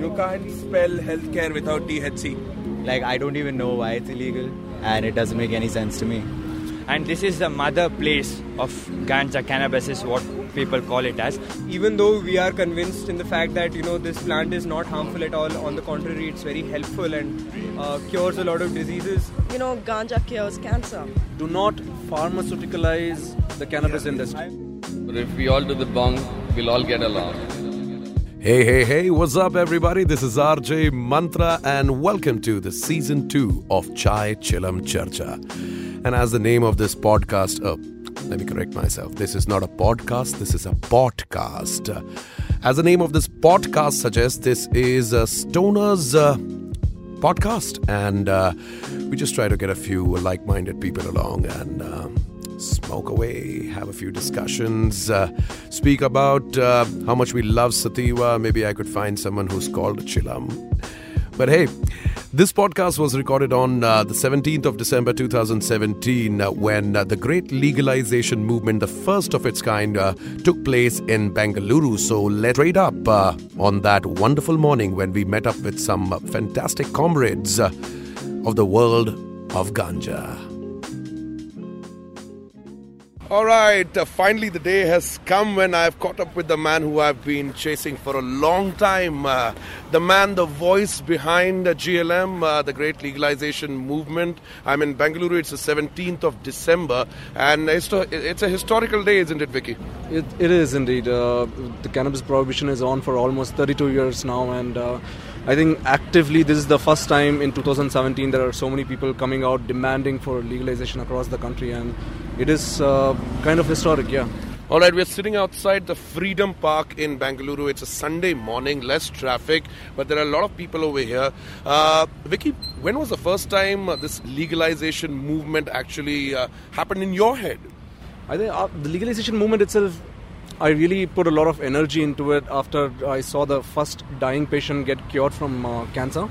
You can't spell healthcare without THC. Like, I don't even know why it's illegal, and it doesn't make any sense to me. And this is the mother place of ganja cannabis, is what people call it as. Even though we are convinced in the fact that you know this plant is not harmful at all, on the contrary, it's very helpful and uh, cures a lot of diseases. You know, ganja cures cancer. Do not pharmaceuticalize the cannabis industry. But if we all do the bong, we'll all get along. Hey, hey, hey, what's up, everybody? This is RJ Mantra, and welcome to the season two of Chai Chilam Charcha. And as the name of this podcast, oh, let me correct myself. This is not a podcast, this is a podcast. As the name of this podcast suggests, this is a Stoner's uh, podcast, and uh, we just try to get a few like minded people along and. Uh, smoke away, have a few discussions, uh, speak about uh, how much we love Sativa. Maybe I could find someone who's called Chilam. But hey, this podcast was recorded on uh, the 17th of December 2017 uh, when uh, the great legalization movement, the first of its kind, uh, took place in Bengaluru. So let's trade up uh, on that wonderful morning when we met up with some fantastic comrades uh, of the world of ganja. All right, uh, finally the day has come when I've caught up with the man who I've been chasing for a long time. Uh, the man, the voice behind uh, GLM, the great legalization movement. I'm in Bangalore, it's the 17th of December, and it's a, it's a historical day, isn't it, Vicky? It, it is indeed. Uh, the cannabis prohibition is on for almost 32 years now, and uh, I think actively this is the first time in 2017 there are so many people coming out demanding for legalization across the country, and it is uh, kind of historic, yeah. All right, we're sitting outside the Freedom Park in Bangalore. It's a Sunday morning, less traffic, but there are a lot of people over here. Uh, Vicky, when was the first time this legalization movement actually uh, happened in your head? I think uh, the legalization movement itself, I really put a lot of energy into it after I saw the first dying patient get cured from uh, cancer.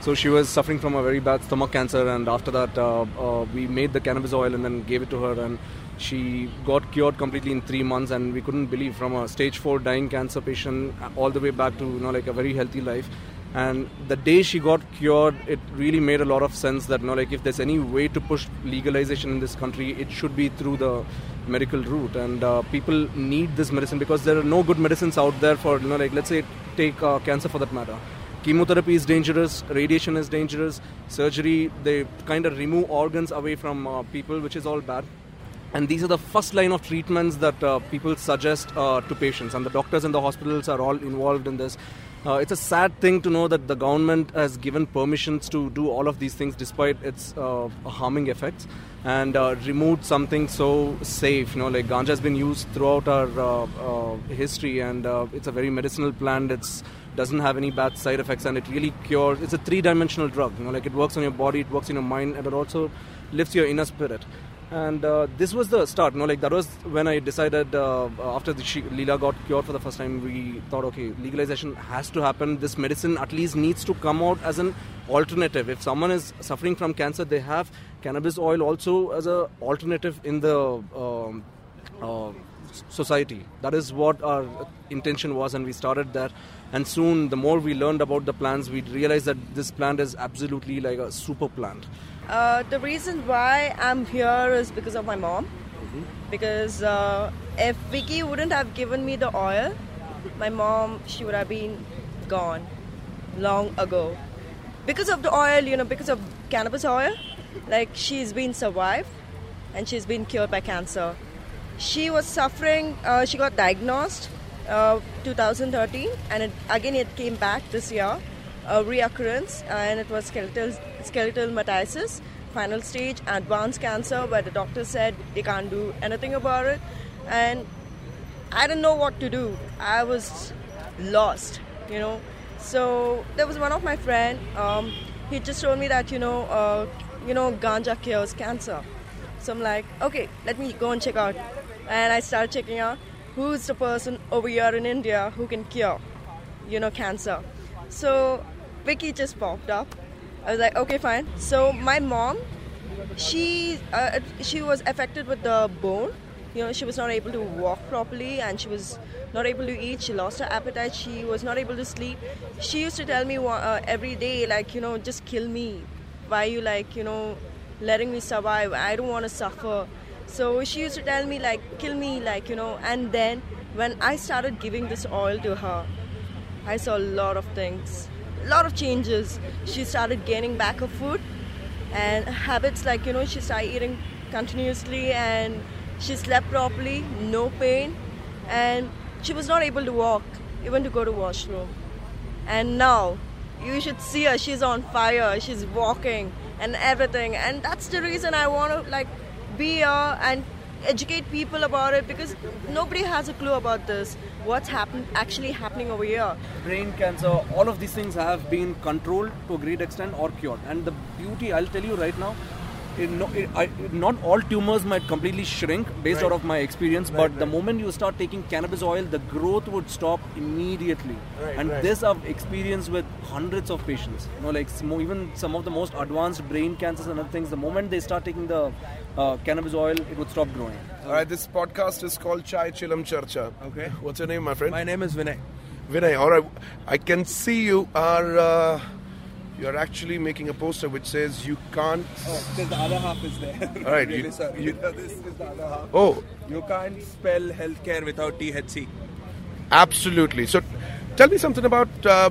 So she was suffering from a very bad stomach cancer, and after that, uh, uh, we made the cannabis oil and then gave it to her, and she got cured completely in three months. And we couldn't believe from a stage four dying cancer patient all the way back to you know like a very healthy life. And the day she got cured, it really made a lot of sense that you know, like if there's any way to push legalization in this country, it should be through the medical route. And uh, people need this medicine because there are no good medicines out there for you know like let's say take uh, cancer for that matter chemotherapy is dangerous radiation is dangerous surgery they kind of remove organs away from uh, people which is all bad and these are the first line of treatments that uh, people suggest uh, to patients and the doctors in the hospitals are all involved in this uh, it's a sad thing to know that the government has given permissions to do all of these things despite its uh, harming effects and uh, removed something so safe. You know, like ganja has been used throughout our uh, uh, history, and uh, it's a very medicinal plant. It doesn't have any bad side effects, and it really cures. It's a three-dimensional drug. You know, like it works on your body, it works in your mind, and it also lifts your inner spirit. And uh, this was the start. You know, like that was when I decided uh, after the she- Leela got cured for the first time. We thought, okay, legalization has to happen. This medicine at least needs to come out as an alternative. If someone is suffering from cancer, they have cannabis oil also as a alternative in the um, uh, society. That is what our intention was, and we started there. And soon, the more we learned about the plants, we realized that this plant is absolutely like a super plant. Uh, the reason why I'm here is because of my mom. Because uh, if Vicky wouldn't have given me the oil, my mom she would have been gone long ago. Because of the oil, you know, because of cannabis oil, like she's been survived and she's been cured by cancer. She was suffering. Uh, she got diagnosed uh, 2013, and it, again it came back this year, a reoccurrence, and it was skeletal skeletal metastasis, final stage, advanced cancer, where the doctor said they can't do anything about it, and I didn't know what to do. I was lost, you know. So there was one of my friend. Um, he just told me that you know, uh, you know, ganja cures cancer. So I'm like, okay, let me go and check out. And I started checking out who's the person over here in India who can cure, you know, cancer. So Vicky just popped up. I was like, okay, fine. So my mom, she uh, she was affected with the bone, you know, she was not able to walk properly and she was not able to eat. She lost her appetite. She was not able to sleep. She used to tell me uh, every day, like, you know, just kill me. Why you like, you know, letting me survive? I don't want to suffer. So she used to tell me, like, kill me, like, you know. And then when I started giving this oil to her, I saw a lot of things, a lot of changes. She started gaining back her food and habits like, you know, she started eating continuously and she slept properly, no pain, and she was not able to walk, even to go to washroom. And now, you should see her. She's on fire. She's walking and everything. And that's the reason I want to like be here and educate people about it because nobody has a clue about this. What's happen- actually happening over here? Brain cancer, all of these things have been controlled to a great extent or cured. And the beauty, I'll tell you right now, it no, it, I, not all tumors might completely shrink based Right. out of my experience, but the moment you start taking cannabis oil, the growth would stop immediately. Right, and right. this I've experienced with hundreds of patients. You know, like some, even some of the most advanced brain cancers and other things. The moment they start taking the uh, cannabis oil, it would stop growing. All right, this podcast is called Chai Chilam Charcha. Okay. What's your name, my friend? My name is Vinay. Vinay. All right, I can see you are uh, you are actually making a poster which says you can't. Oh, because the other half is there. All right, really you- sorry. you- this is the other half. Oh, You can't spell healthcare without THC. absolutely. So, tell me something about. Uh,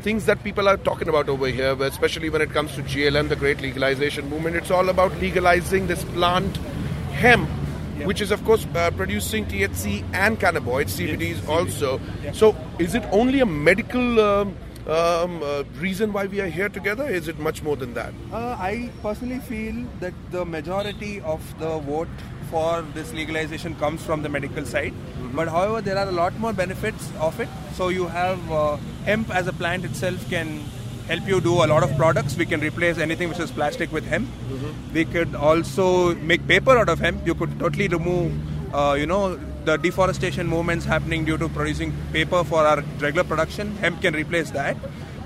Things that people are talking about over here, especially when it comes to GLM, the Great Legalization Movement, it's all about legalizing this plant hemp, which is, of course, uh, producing THC and cannabinoids, CBDs also. So, is it only a medical um, um, uh, reason why we are here together? Is it much more than that? Uh, I personally feel that the majority of the vote for this legalization comes from the medical side. But however, there are a lot more benefits of it. So you have uh, hemp as a plant itself can help you do a lot of products. We can replace anything which is plastic with hemp. We could also make paper out of hemp. You could totally remove, uh, you know, the deforestation movements happening due to producing paper for our regular production. Hemp can replace that.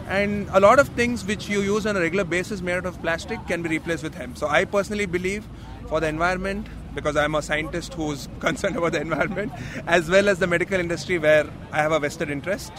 And a lot of things which you use on a regular basis made out of plastic can be replaced with hemp. So I personally believe for the environment, because I'm a scientist who's concerned about the environment, as well as the medical industry where I have a vested interest,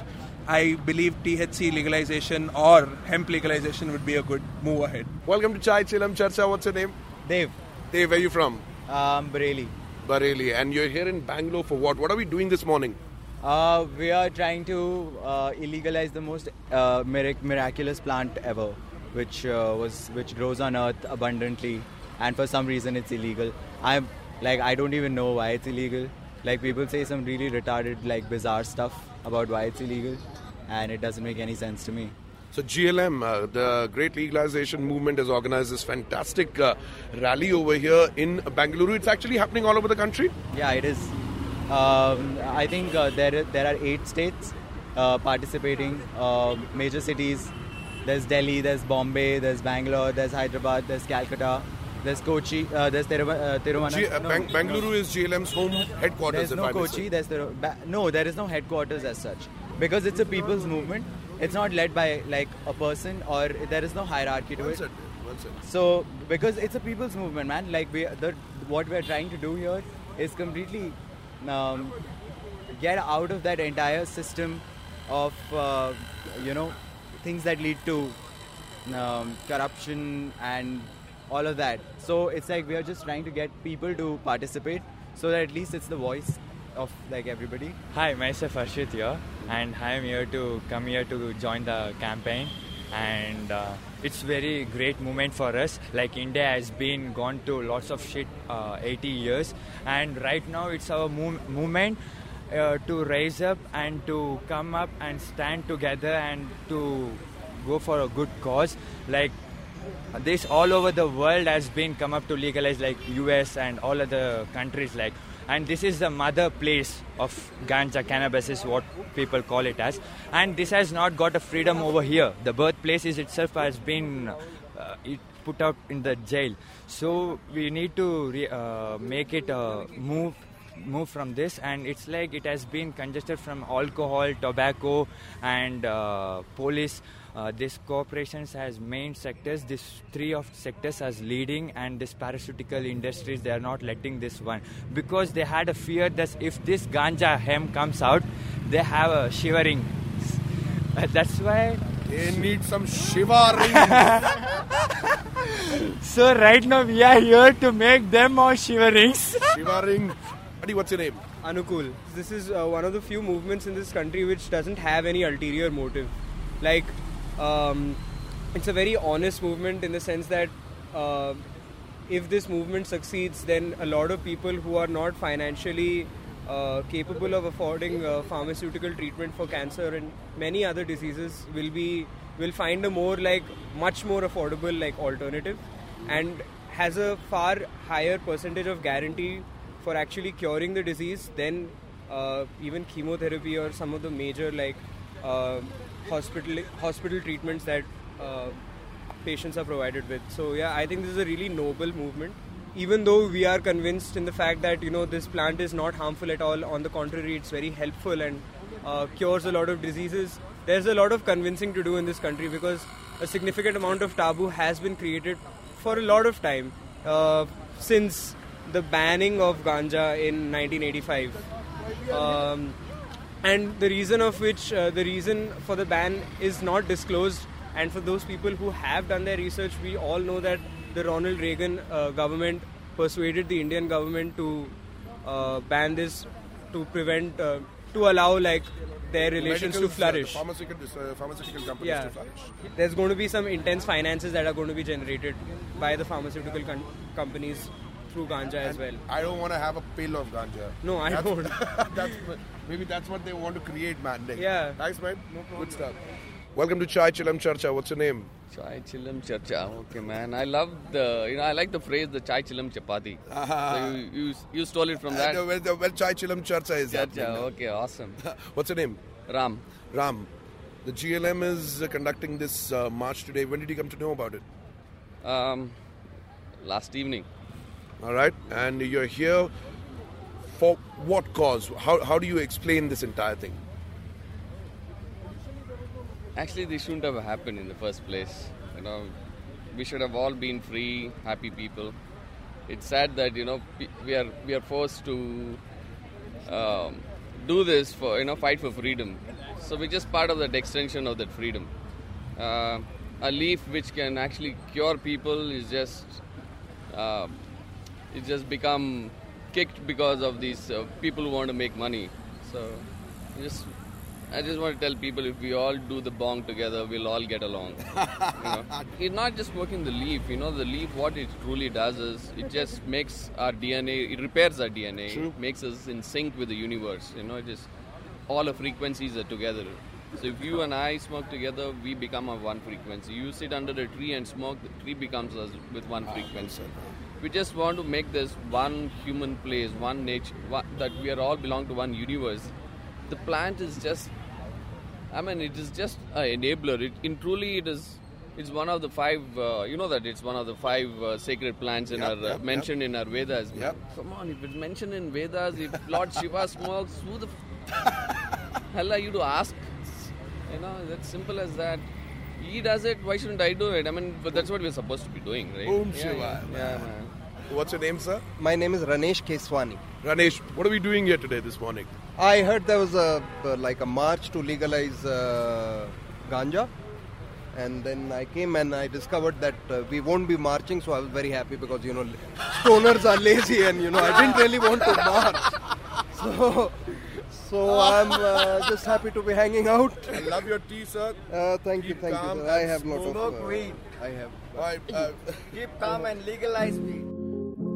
I believe THC legalization or hemp legalization would be a good move ahead. Welcome to Chai Chilam Charcha. What's your name? Dave, Dave, where are you from? um, Bareilly. Bareilly. And you're here in Bangalore for what? What are we doing this morning? Uh, we are trying to uh, illegalize the most uh, mirac- miraculous plant ever, which uh, was which grows on Earth abundantly, and for some reason it's illegal. I'm like I don't even know why it's illegal. Like people say some really retarded, like bizarre stuff about why it's illegal, and it doesn't make any sense to me. So GLM, uh, the Great Legalization Movement, has organized this fantastic uh, rally over here in Bangalore. It's actually happening all over the country. Yeah, it is. Um, I think uh, there there are eight states uh, participating, uh, major cities. There's Delhi, there's Bombay, there's Bangalore, there's Hyderabad, there's Calcutta, there's Kochi, uh, there's uh, Tiruvana. G- no, Bang- Bangalore is GLM's home headquarters. There's no Kochi. There's Tiru- ba- no. There is no headquarters as such because it's a people's movement. It's not led by like a person or there is no hierarchy to Well it. said, well said. So because it's a people's movement, man. Like we, the what we're trying to do here is completely um, get out of that entire system of uh, you know things that lead to um, corruption and all of that. So it's like we are just trying to get people to participate, so that at least it's the voice of like everybody. Hi, myself Arshit here, and I am here to come here to join the campaign. And uh, it's very great moment for us. Like India has been gone to lots of shit uh, 80 years, and right now it's our mov- movement uh, to rise up and to come up and stand together and to go for a good cause. Like this all over the world has been come up to legalize like US and all other countries like and this is the mother place of ganja cannabis is what people call it as. And this has not got a freedom over here. The birthplace is itself has been uh, it put out in the jail. So we need to re- uh, make it a move move from this, and it's like it has been congested from alcohol, tobacco, and uh, police. Uh, this corporations has main sectors. This three of sectors as leading, and this parasitical industries they are not letting this one because they had a fear that if this ganja hemp comes out, they have a shivering. That's why They need some Shiva ring. So right now we are here to make them all shiverings. Shiva ring. Buddy, what's your name? Anukul. This is uh, one of the few movements in this country which doesn't have any ulterior motive. Like, um, it's a very honest movement in the sense that uh, if this movement succeeds, then a lot of people who are not financially uh, capable of affording uh, pharmaceutical treatment for cancer and many other diseases will be will find a more like much more affordable like alternative and has a far higher percentage of guarantee for actually curing the disease than uh, even chemotherapy or some of the major like uh, hospital hospital treatments that uh, patients are provided with. So yeah, I think this is a really noble movement. Even though we are convinced in the fact that you know this plant is not harmful at all, on the contrary, it's very helpful and uh, cures a lot of diseases. There's a lot of convincing to do in this country because a significant amount of taboo has been created for a lot of time uh, since the banning of ganja in 1985. Um, and the reason of which uh, the reason for the ban is not disclosed. And for those people who have done their research we all know that the ronald reagan uh, government persuaded the indian government to uh, ban this to prevent uh, to allow like their relations to Medicals, flourish. pharmaceutical, uh, pharmaceutical companies yeah. to flourish. there's going to be some intense finances that are going to be generated by the pharmaceutical companies through ganja as well I don't want to have a pill of ganja. No, I That's- don't. that's maybe that's what they want to create, man. Like, Yeah. Thanks, man. Good stuff. Welcome to Chai Chilam Charcha. What's your name? Chai Chilam Charcha. Okay, man. I love the, you know, I like the phrase the Chai Chilam Chapati. So you, you, you stole it from that. Uh, well, the- well, Chai Chilam Charcha is Charcha. happening. Okay, awesome. What's your name? Ram. Ram. The GLM is uh, conducting this uh, march today. When did you come to know about it? Um, last evening. All right. And you're here for what cause? How, how do you explain this entire thing? Actually, this shouldn't have happened in the first place. You know, we should have all been free, happy people. It's sad that you know we are we are forced to um, do this for you know fight for freedom. So we're just part of that extension of that freedom. Uh, a leaf which can actually cure people is just uh, it just become kicked because of these uh, people who want to make money. So just I just want to tell people if we all do the bong together, we'll all get along. you know? It's not just working the leaf. You know, the leaf, what it truly does is it just makes our DNA, it repairs our DNA, True. it makes us in sync with the universe. You know, it just all the frequencies are together. So if you and I smoke together, we become a one frequency. You sit under a tree and smoke, the tree becomes us with one frequency. We just want to make this one human place, one nature, one, that we are all belong to one universe. The plant is just, I mean, it is just an enabler. It, in truly, it is. It's one of the five. Uh, you know that it's one of the five uh, sacred plants in Yep, our uh, yep, mentioned in our Vedas. Yep. Come on, if it's mentioned in Vedas, if Lord Shiva smokes, who the f- hell are you to ask? You know, it's as simple as that. He does it. Why shouldn't I do it? I mean, but that's what we're supposed to be doing, right? Boom yeah, Shiva, Yeah, yeah, man. What's your name, sir? My name is Ranesh Keswani. Ranesh, what are we doing here today this morning? I heard there was a uh, like a march to legalize uh, ganja, and then I came and I discovered that uh, we won't be marching. So I was very happy because you know stoners are lazy, and you know I didn't really want to march. So so I'm uh, just happy to be hanging out. I love your tea, sir. Uh, thank you, thank you. Sir. I have lot of. smoke uh, weed. I have. Right, uh, Keep calm and legalize weed.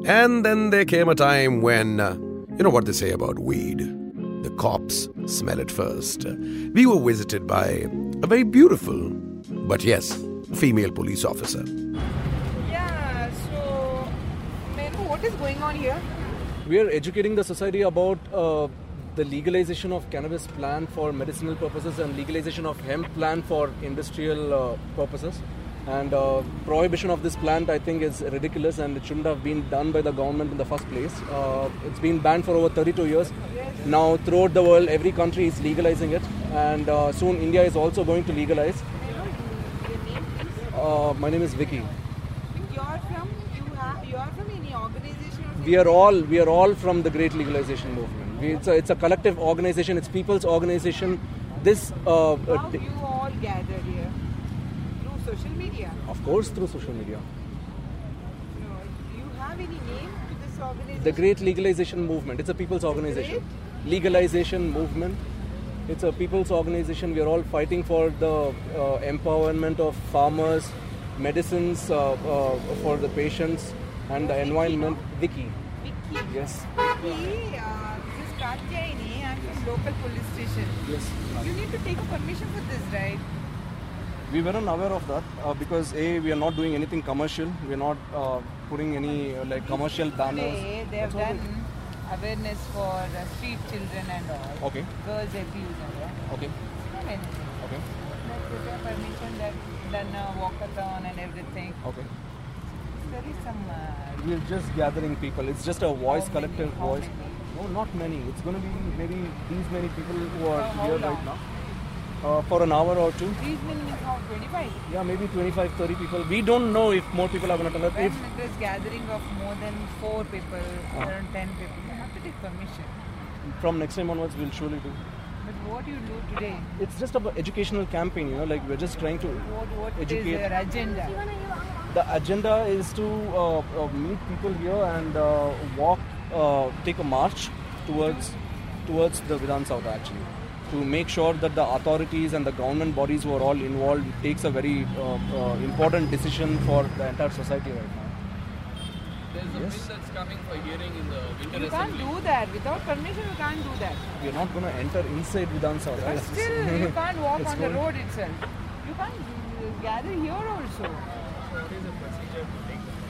And then there came a time when, uh, you know what they say about weed? The cops smell it first. We were visited by a very beautiful, but yes, female police officer. Yeah, so, Menu, what is going on here? We are educating the society about uh, the legalization of cannabis plant for medicinal purposes and legalization of hemp plant for industrial uh, purposes. And uh, prohibition of this plant, I think, is ridiculous, and it shouldn't have been done by the government in the first place. Uh, it's been banned for over 32 years. Now, throughout the world, every country is legalizing it, and uh, soon India is also going to legalize. Uh, my name is Vicky. You're from you have you are from any organization We are all we are all from the Great Legalization Movement. We, it's, a, it's a collective organization. It's people's organization. This, uh, how you all gathered here through social media. Of course, through social media. No, do you have any name to this organization? The Great Legalization Movement. It's a people's organization. Legalization Movement. It's a people's organization. We are all fighting for the uh, empowerment of farmers, medicines uh, uh, for the patients, and the environment. Vicky. Vicky. Yes. Vicky, this is Katyayani. I'm from local police station. Yes. You need to take a permission for this, right? We weren't aware of that uh, because a we are not doing anything commercial. We are not uh, putting any uh, like commercial banners. Today they have done awareness for uh, street children and all. Okay. Girls abuse and all. Okay. Anything. Okay. Like have permission that done a walkathon and everything. Okay. There is some. Uh, We're just gathering people. It's just a voice, How collective many? Voice. No, not many. It's going to be maybe these many people who are For here right now. Uh, for an hour or two. these means how 25. Yeah, maybe 25, 30 people. We don't know if more people are going to turn up. When If is gathering of more than four people, Ah. around 10 people, you have to take permission. from next time onwards, we'll surely do. But what do you do today? It's just about educational campaign, you know, like we're just trying to What what is educate. your agenda? The agenda is to uh, uh, meet people here and uh, walk, uh, take a march towards towards the Vidhan Soudha actually, to make sure that the authorities and the government bodies who are all involved takes a very uh, uh, important decision for the entire society right now. There's a Yes. bill that's coming for hearing in the winter You can't do that. Without permission, you can't do that. We're not going to enter inside Vidhan Soudha. But still, you can't walk on the road itself. You can't gather here also.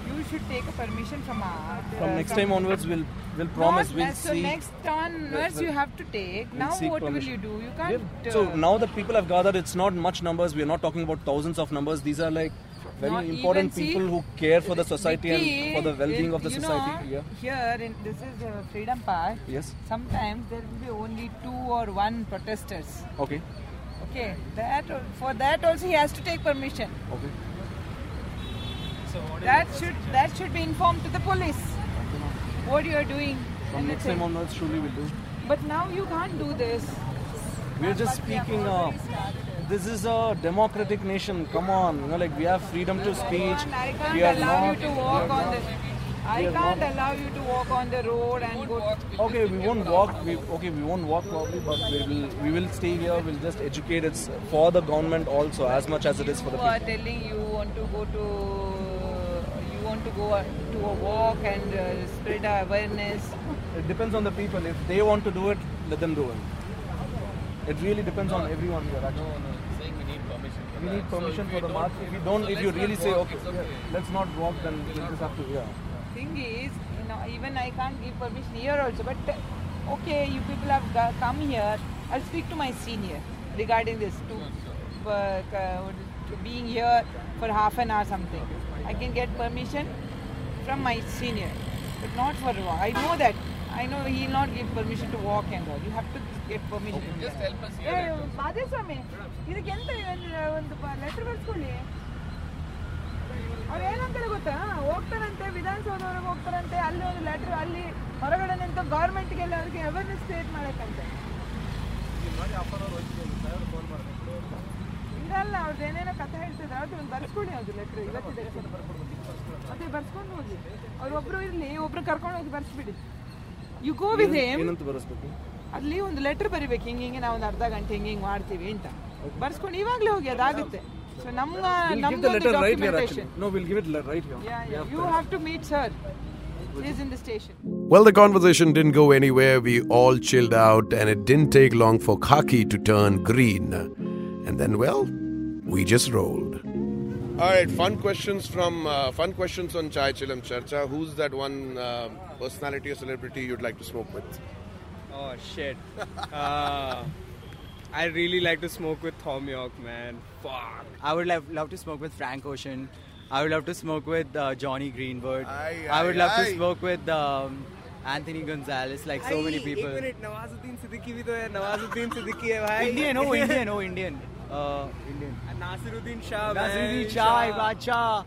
You should take a permission from our. From next time onwards, we'll we'll promise Not we'll that- so see. next onwards we'll- you have to take. we'll now seek what will you do? You can't. So uh, now that people have gathered, it's not much numbers. We are not talking about thousands of numbers. These are like very Not important even, see, people who care for the society Vicky, and for the well-being of the you society. Know, yeah. Here, in, this is uh, Freedom Park. Yes. Sometimes there will be only two or one protesters. Okay. Okay, that for that also he has to take permission. Okay. That should that should be informed to the police. What you are doing. From next time onwards, surely we'll do. But now you can't do this. We're just speaking. Uh, this is a democratic nation. Come on, you know, like we have freedom to speech. I can't We are allow not. you to walk on the. I can't not- allow you to walk on the road and go. Okay, we won't walk. We, okay, we won't walk probably, but we will. We will stay here. We'll just educate. It's for the government also as much as it is for the You are people. telling you want to go to. You want to go to a walk and uh, spread awareness. It depends on the people. If they want to do it, let them do it. It really depends on everyone here. Actually. No, no, saying we need permission. For We that. need permission if for the march. If you don't, so if you really not say, walk, okay, yeah, let's not walk, then we'll just have to, yeah. Thing is, you know, even I can't give permission here also. But uh, okay, you people have come here. I'll speak to my senior regarding this to, uh, to being here for half an hour something. I can get permission from my senior, but not for walk. I know that. I know he will not give permission to walk and all. You have to get permission. Okay. Just help us here. ಏ, ಮಾದೇಸ್ವಾಮಿ ಇದಕ್ಕೆ ಎಂತ ಒಂದು letter ಬರ್ಸ್ಕೊಳ್ಳಿ ಅವ್ರು ಏನಂತಾರೆ ಗೊತ್ತಾ ಹೋಗ್ತಾರಂತೆ ವಿಧಾನಸೌಧವರೆಗೆ ಹೋಗ್ತಾರಂತೆ ಅಲ್ಲಿ ಒಂದು letter ಅಲ್ಲಿ ಹೊರಗಡೆ ನಿಂತು ಗೌರ್ಮೆಂಟ್ಗೆಲ್ಲ ಅವ್ರಿಗೆ ಅವೇರ್ನೆಸ್ ಕ್ರಿಯೇಟ್ ಮಾಡಕ್ಕಂತೆ ಇದಲ್ಲ ಅವ್ರದ್ದು ಏನೇನೋ ಕಥೆ ಹೇಳ್ತಿದ್ರೆ ಅದು ಒಂದು ಬರ್ಸ್ಕೊಳ್ಳಿ ಅದು ಲೆಟ್ರ್ ಇವತ್ತಿದೆ ಮತ್ತೆ ಬರ್ಸ್ಕೊಂಡು ಹೋಗಿ ಅವ್ರೊಬ್ರು ಇರ್ಲಿ ಒಬ್ರು ಕರ್ಕೊಂಡು ಹೋಗಿ ಬರ್ಸ್ಬಿಡಿ ಯು ಗೋ ವಿತ್ ಹೇಮ್ ಏನಂತ ಬರೆಸ್ಬೇಕು ಅಲ್ಲಿ ಒಂದು ಲೆಟರ್ ಬರಿಬೇಕು ಹಿಂಗೆ ಹಿಂಗೆ ನಾವು ಒಂದು ಅರ್ಧ ಗಂಟೆ ಹಿಂಗೆ ಹಿಂಗೆ ಮಾಡ್ತೀವಿ ಅಂತ ಬರ್ಸ್ಕೊಂಡು ಇವಾಗಲೇ ಹೋಗಿ ಅದಾಗುತ್ತೆ ಸೊ ನಮ್ಮ We'll give the ನಮ್ದೊಂದು letter right here actually. documentation. No, we'll give it le- right here. Yeah, We yeah. have You to- have to meet sir. He's in the station. Well, the conversation didn't go anywhere. We all chilled out, and it didn't take long for Khaki to turn green. And then, well, we just rolled. All right, fun questions from uh, fun questions on Chai Chilam Charcha. Who's that one uh, personality or celebrity you'd like to smoke with? Oh shit! uh, I really like to smoke with Thom Yorke, man. Fuck. I would love, love to smoke with Frank Ocean. I would love to smoke with uh, Jonny Greenwood. Aye, aye, I would love aye. to smoke with. Um, Anthony Gonzalez, like so many people. एक minute Nawazuddin Siddiqui भी तो Nawazuddin Siddiqui Siddiqui है Indian, Indian Indian, oh, uh, Indian. Naseeruddin Shah. Naseeruddin Shah, Bacha.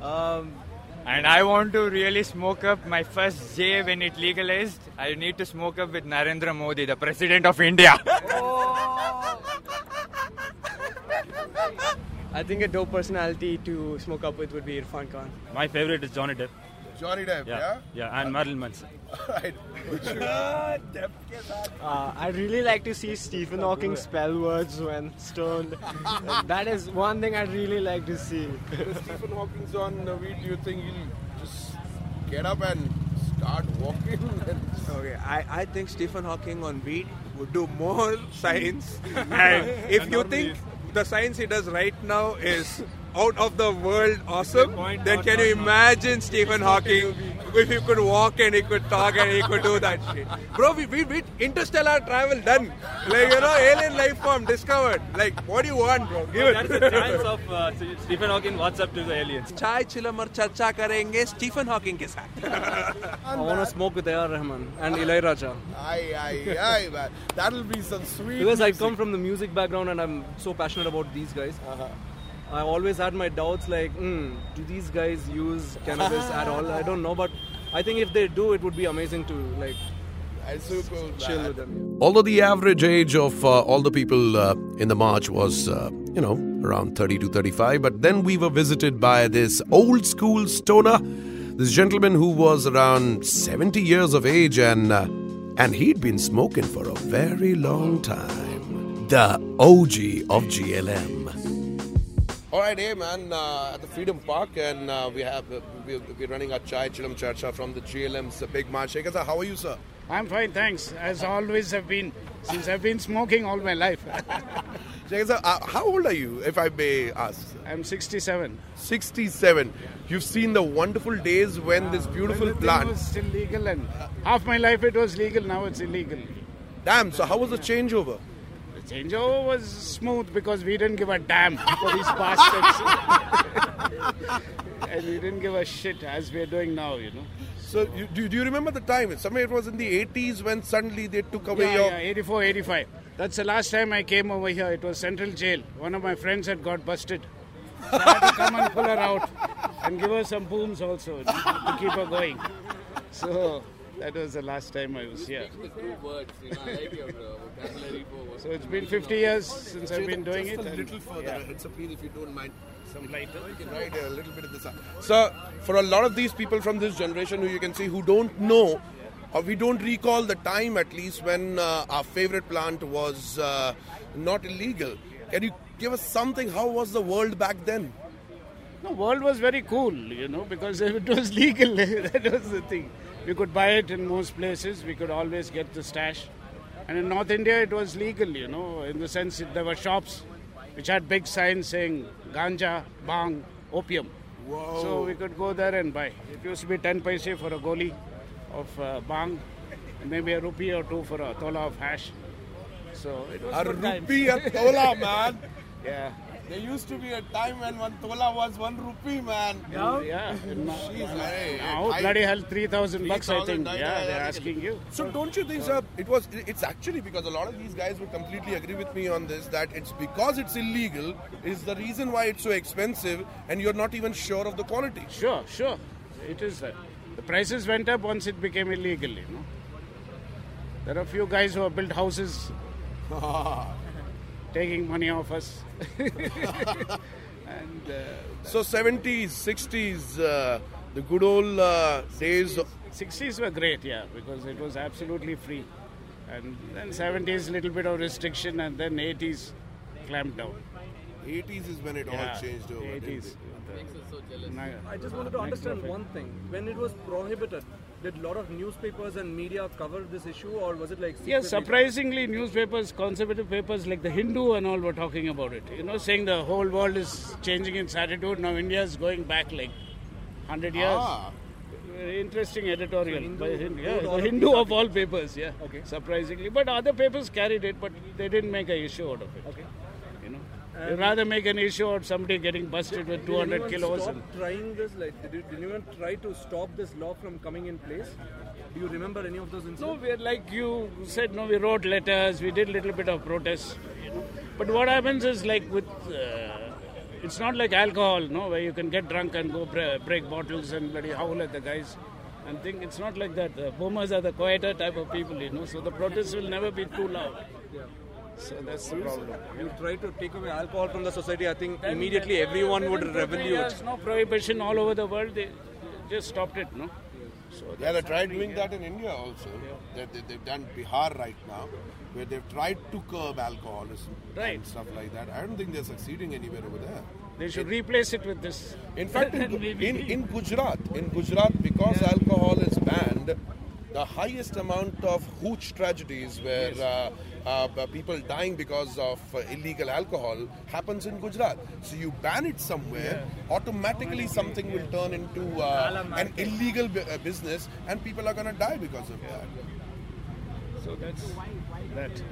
Um, and I want to really smoke up my first J when it legalized. I need to smoke up with Narendra Modi, the President of India. Oh. I think a dope personality to smoke up with would be Irfan Khan. My favorite is Johnny Depp. Johnny Depp, yeah? Yeah, and Marilyn Manson. right. Uh, I'd really like to see Stephen Hawking spell words when stoned. that is one thing I'd really like to see. If Stephen Hawking's on uh, weed, do you think he'll just get up and start walking? Okay, I, I think Stephen Hawking on weed would do more science. and if you think the science he does right now is out of the world awesome, then not, can not, you not, imagine Stephen Hawking if he could walk and he could talk and he could do that shit? Bro, we, we, we interstellar travel done. Like, you know, alien life form discovered. Like, what do you want, bro? Give it. That's the chance of uh, Stephen Hawking WhatsApp to the aliens. Chai chilamar charcha karenge Stephen Hawking ke saath. I want to smoke with A.R. Rahman and Ilaiyaraaja. Aye, aye, aye, man. That'll be some sweet Because music. I come from the music background and I'm so passionate about these guys. Uh-huh. I always had my doubts like, mm, do these guys use cannabis at all? I don't know, but I think if they do, it would be amazing to like That's so cool, chill with them. Although the average age of uh, all the people uh, in the march was, uh, you know, around 30 to 35, but then we were visited by this old school stoner, this gentleman who was around 70 years of age and uh, and he'd been smoking for a very long time. The OG of GLM. All right, hey man, uh, at the Freedom Park, and uh, we have uh, we, we're running our Chai Chilam Charcha from the GLM's Big March. Shekhar sir, how are you, sir? I'm fine, thanks. As always have been, since I've been smoking all my life. Shekhar sir, uh, how old are you, if I may ask? I'm 67. 67. You've seen the wonderful days when this beautiful When plant. was still legal, and half my life it was legal. Now it's illegal. Damn. So how was the changeover? Changeover was smooth because we didn't give a damn for these bastards, and we didn't give a shit as we're doing now. You know. So you, do, do you remember the time? Somewhere it was in the 80s when suddenly they took away Yeah, your. yeah, 84, 85. That's the last time I came over here. It was Central Jail. One of my friends had got busted. So I had to come and pull her out and give her some booms also to keep her going. So that was the last time I was here. So it's been 50 years since I've been doing Just it. a little further. yeah. It's a please if you don't mind. Some lighter. You can ride a little bit of this. So, for a lot of these people from this generation who you can see who don't know, or we don't recall the time at least when uh, our favorite plant was uh, not illegal. Can you give us something? How was the world back then? The world was very cool, you know, because it was legal. that was the thing. We could buy it in most places. We could always get the stash. And in North India, it was legal, you know, in the sense that there were shops which had big signs saying ganja, bang, opium. So we could go there and buy. It used to be 10 paise for a goli of uh, bang, and maybe a rupee or two for a tola of hash. So it was A rupee, a tola, man. Yeah. There used to be a time when one tola was one rupee, man. Yeah. Now, Jeez, hey, now I- bloody hell, 3,000 bucks, I think. I- Yeah, they're asking you. So don't you think, sir? It was. It's actually because a lot of these guys would completely agree with me on this. That it's because it's illegal is the reason why it's so expensive, and you're not even sure of the quality. Sure, sure. It is that. The prices went up once it became illegal, you know. There are a few guys who have built houses taking money off us. and uh, So 70s, 60s, uh, the good old uh, days. 60s were great, yeah, because it was absolutely free. And then 70s, little bit of restriction, and then 80s clamped down. 80s is when it Yeah, all changed over. didn't 80s. it? I just wanted to understand one thing. When it was prohibited, did a lot of newspapers and media cover this issue, or was it like? Yes, secretly- surprisingly, newspapers, conservative papers like the Hindu and all were talking about it. You know, saying the whole world is changing its attitude. Now India is going back like 100 years. Ah. interesting editorial by Hindu. Yeah, the Hindu of all papers. Yeah, okay. Surprisingly, but other papers carried it, but they didn't make a issue out of it. Okay. You rather make an issue of somebody getting busted with 200 kilos. Stop And, trying this. Like, did, you, did anyone try to stop this law from coming in place? Do you remember any of those incidents? no, we're like you said. No, we wrote letters. We did a little bit of protest. You know, but what happens is like with. Uh, it's not like alcohol, no, where you can get drunk and go bre- break bottles and bloody howl at the guys. And think it's not like that. The boomers are the quieter type of people, you know. So the protests will never be too loud. So that's the problem. You try to take away alcohol from the society. I think Then- immediately then- everyone would within 20 revolute. years, no prohibition all over the world. They just stopped it, no. So Yeah, they tried doing that in India also. They, they, they've done Bihar right now, where they've tried to curb alcoholism Right. and stuff like that. I don't think they're succeeding anywhere over there. They should replace it with this. In fact, in, in, in Gujarat, in Gujarat, because alcohol is banned, the highest amount of hooch tragedies where uh, uh, people dying because of uh, illegal alcohol happens in Gujarat. So you ban it somewhere, automatically something will turn into uh, an illegal bu- uh, business, and people are going to die because of that. So that's that.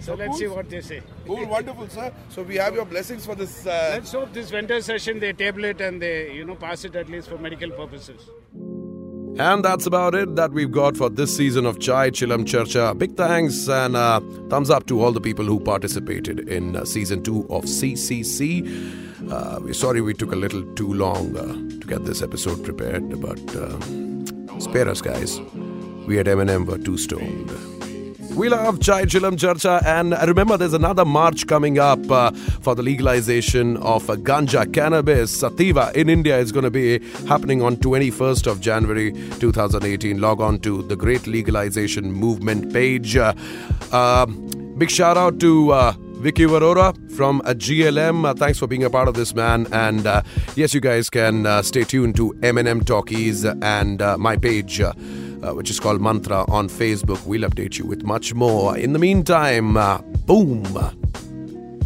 So let's see what they say. Cool, wonderful, sir. So we have your blessings for this. Uh, Let's hope this winter session they table it and they, you know, pass it at least for medical purposes. And that's about it that we've got for this season of Chai Chilam Charcha. Big thanks and uh, thumbs up to all the people who participated in uh, season two of CCC. Uh, we're sorry we took a little too long uh, to get this episode prepared, but uh, spare us, guys. We at M&M were too stoned. We love Chai Chilam Charcha, and remember, there's another march coming up uh, for the legalization of ganja cannabis. Sativa in India is going to be happening on 21st of January 2018. Log on to the Great Legalization Movement page. Uh, uh, big shout out to. Uh, Vicky Vaurora from uh, GLM. Uh, thanks for being a part of this, man. And uh, yes, you guys can uh, stay tuned to M&M Talkies and uh, my page, uh, uh, which is called Mantra on Facebook. We'll update you with much more. In the meantime, uh, boom.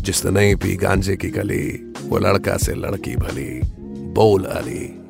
जिसने नहीं P गांजे की कली वो लड़का से लड़की भली बोल अली